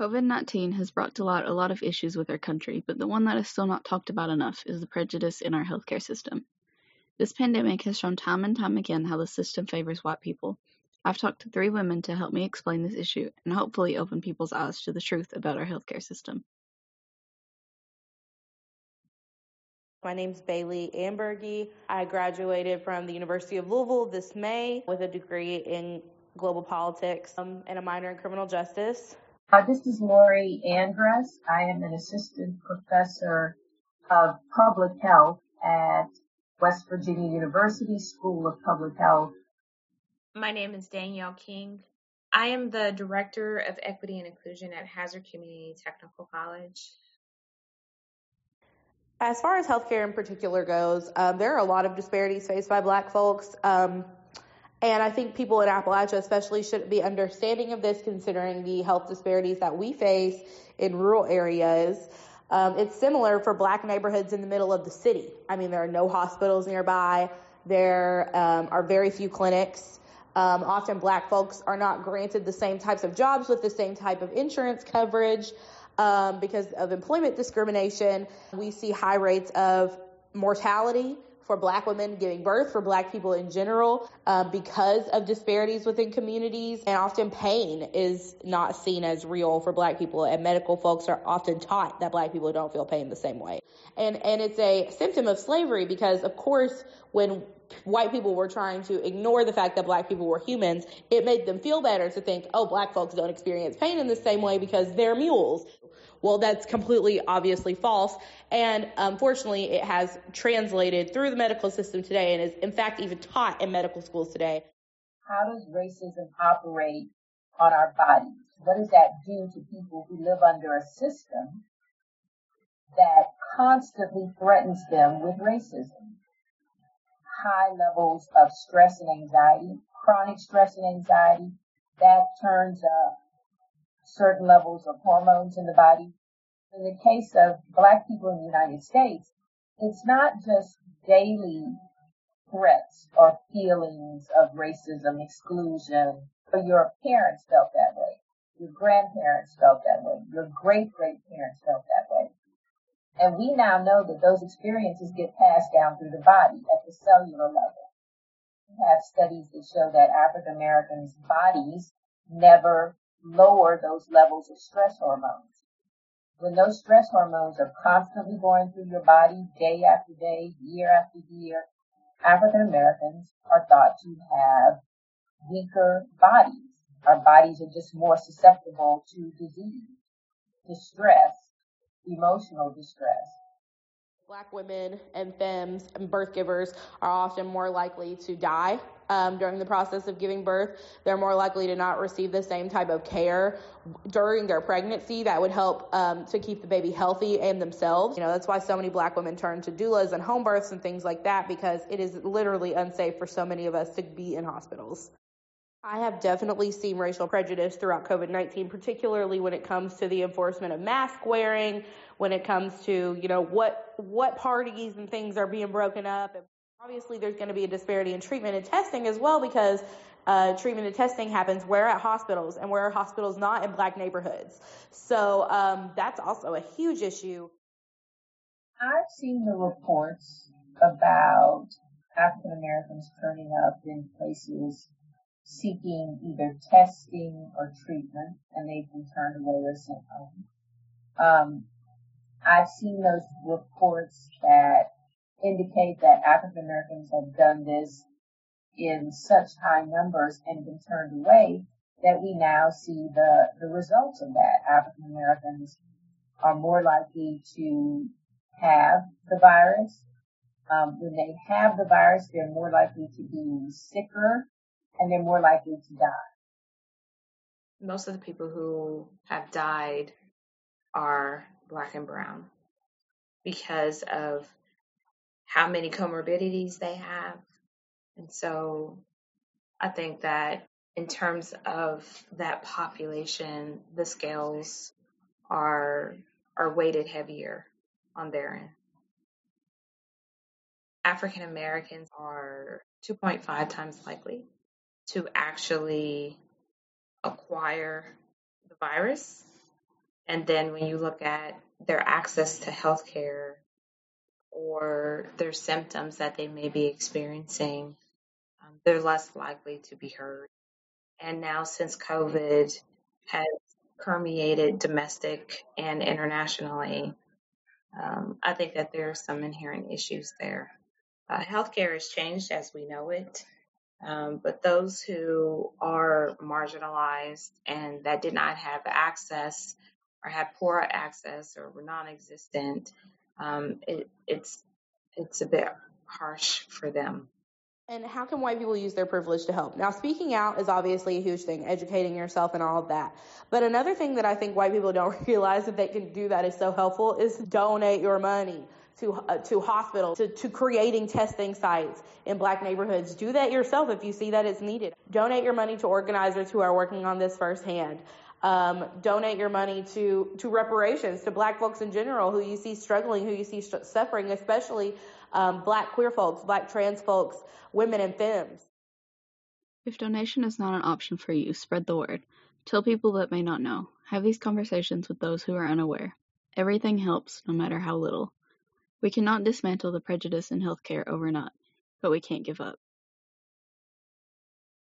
COVID 19 has brought to light a lot of issues with our country, but the one that is still not talked about enough is the prejudice in our healthcare system. This pandemic has shown time and time again how the system favors white people. I've talked to three women to help me explain this issue and hopefully open people's eyes to the truth about our healthcare system. My name's Bailey Ambergy. I graduated from the University of Louisville this May with a degree in global politics um, and a minor in criminal justice. Uh, this is Lori Andress. I am an assistant professor of public health at West Virginia University School of Public Health. My name is Danielle King. I am the Director of Equity and Inclusion at Hazard Community Technical College. As far as healthcare in particular goes, um, there are a lot of disparities faced by black folks. Um, and I think people in Appalachia especially should be understanding of this considering the health disparities that we face in rural areas. Um, it's similar for black neighborhoods in the middle of the city. I mean, there are no hospitals nearby. There um, are very few clinics. Um, often black folks are not granted the same types of jobs with the same type of insurance coverage um, because of employment discrimination. We see high rates of mortality for black women giving birth, for black people in general, uh, because of disparities within communities. And often pain is not seen as real for black people. And medical folks are often taught that black people don't feel pain the same way. And, and it's a symptom of slavery because, of course, when white people were trying to ignore the fact that black people were humans, it made them feel better to think, oh, black folks don't experience pain in the same way because they're mules. Well, that's completely obviously false. And unfortunately, it has translated through the medical system today and is, in fact, even taught in medical schools today. How does racism operate on our bodies? What does that do to people who live under a system that constantly threatens them with racism? High levels of stress and anxiety, chronic stress and anxiety, that turns up certain levels of hormones in the body. In the case of black people in the United States, it's not just daily threats or feelings of racism, exclusion, but your parents felt that way. Your grandparents felt that way. Your great great parents felt that way. And we now know that those experiences get passed down through the body at the cellular level. We have studies that show that African Americans' bodies never lower those levels of stress hormones. When those stress hormones are constantly going through your body day after day, year after year, African Americans are thought to have weaker bodies. Our bodies are just more susceptible to disease, distress, emotional distress. Black women and femmes and birth givers are often more likely to die um, during the process of giving birth. They're more likely to not receive the same type of care during their pregnancy that would help um, to keep the baby healthy and themselves. You know, that's why so many black women turn to doulas and home births and things like that because it is literally unsafe for so many of us to be in hospitals. I have definitely seen racial prejudice throughout COVID 19, particularly when it comes to the enforcement of mask wearing, when it comes to, you know, what, what parties and things are being broken up. Obviously, there's going to be a disparity in treatment and testing as well because uh, treatment and testing happens where at hospitals and where are hospitals not in black neighborhoods. So um, that's also a huge issue. I've seen the reports about African Americans turning up in places seeking either testing or treatment, and they've been turned away or sent home. Um, I've seen those reports that indicate that African Americans have done this in such high numbers and been turned away that we now see the, the results of that. African Americans are more likely to have the virus. Um, when they have the virus, they're more likely to be sicker and they're more likely to die. Most of the people who have died are black and brown because of how many comorbidities they have. And so I think that in terms of that population, the scales are are weighted heavier on their end. African Americans are 2.5 times likely to actually acquire the virus And then when you look at their access to healthcare or their symptoms that they may be experiencing, um, they're less likely to be heard. And now, since COVID has permeated domestic and internationally, um, I think that there are some inherent issues there. Uh, healthcare has changed as we know it, um, but those who are marginalized and that did not have access or had poor access or were non-existent, um, it, it's it's a bit harsh for them. And how can white people use their privilege to help? Now, speaking out is obviously a huge thing, educating yourself and all of that. But another thing that I think white people don't realize that they can do that is so helpful is donate your money to uh, to hospitals, to, to creating testing sites in black neighborhoods. Do that yourself if you see that it's needed. Donate your money to organizers who are working on this firsthand. Um, donate your money to to reparations to black folks in general who you see struggling, who you see st- suffering, especially um, black queer folks, black trans folks, women and femmes. If donation is not an option for you, spread the word. Tell people that may not know. Have these conversations with those who are unaware. Everything helps, no matter how little. We cannot dismantle the prejudice in healthcare overnight, but we can't give up.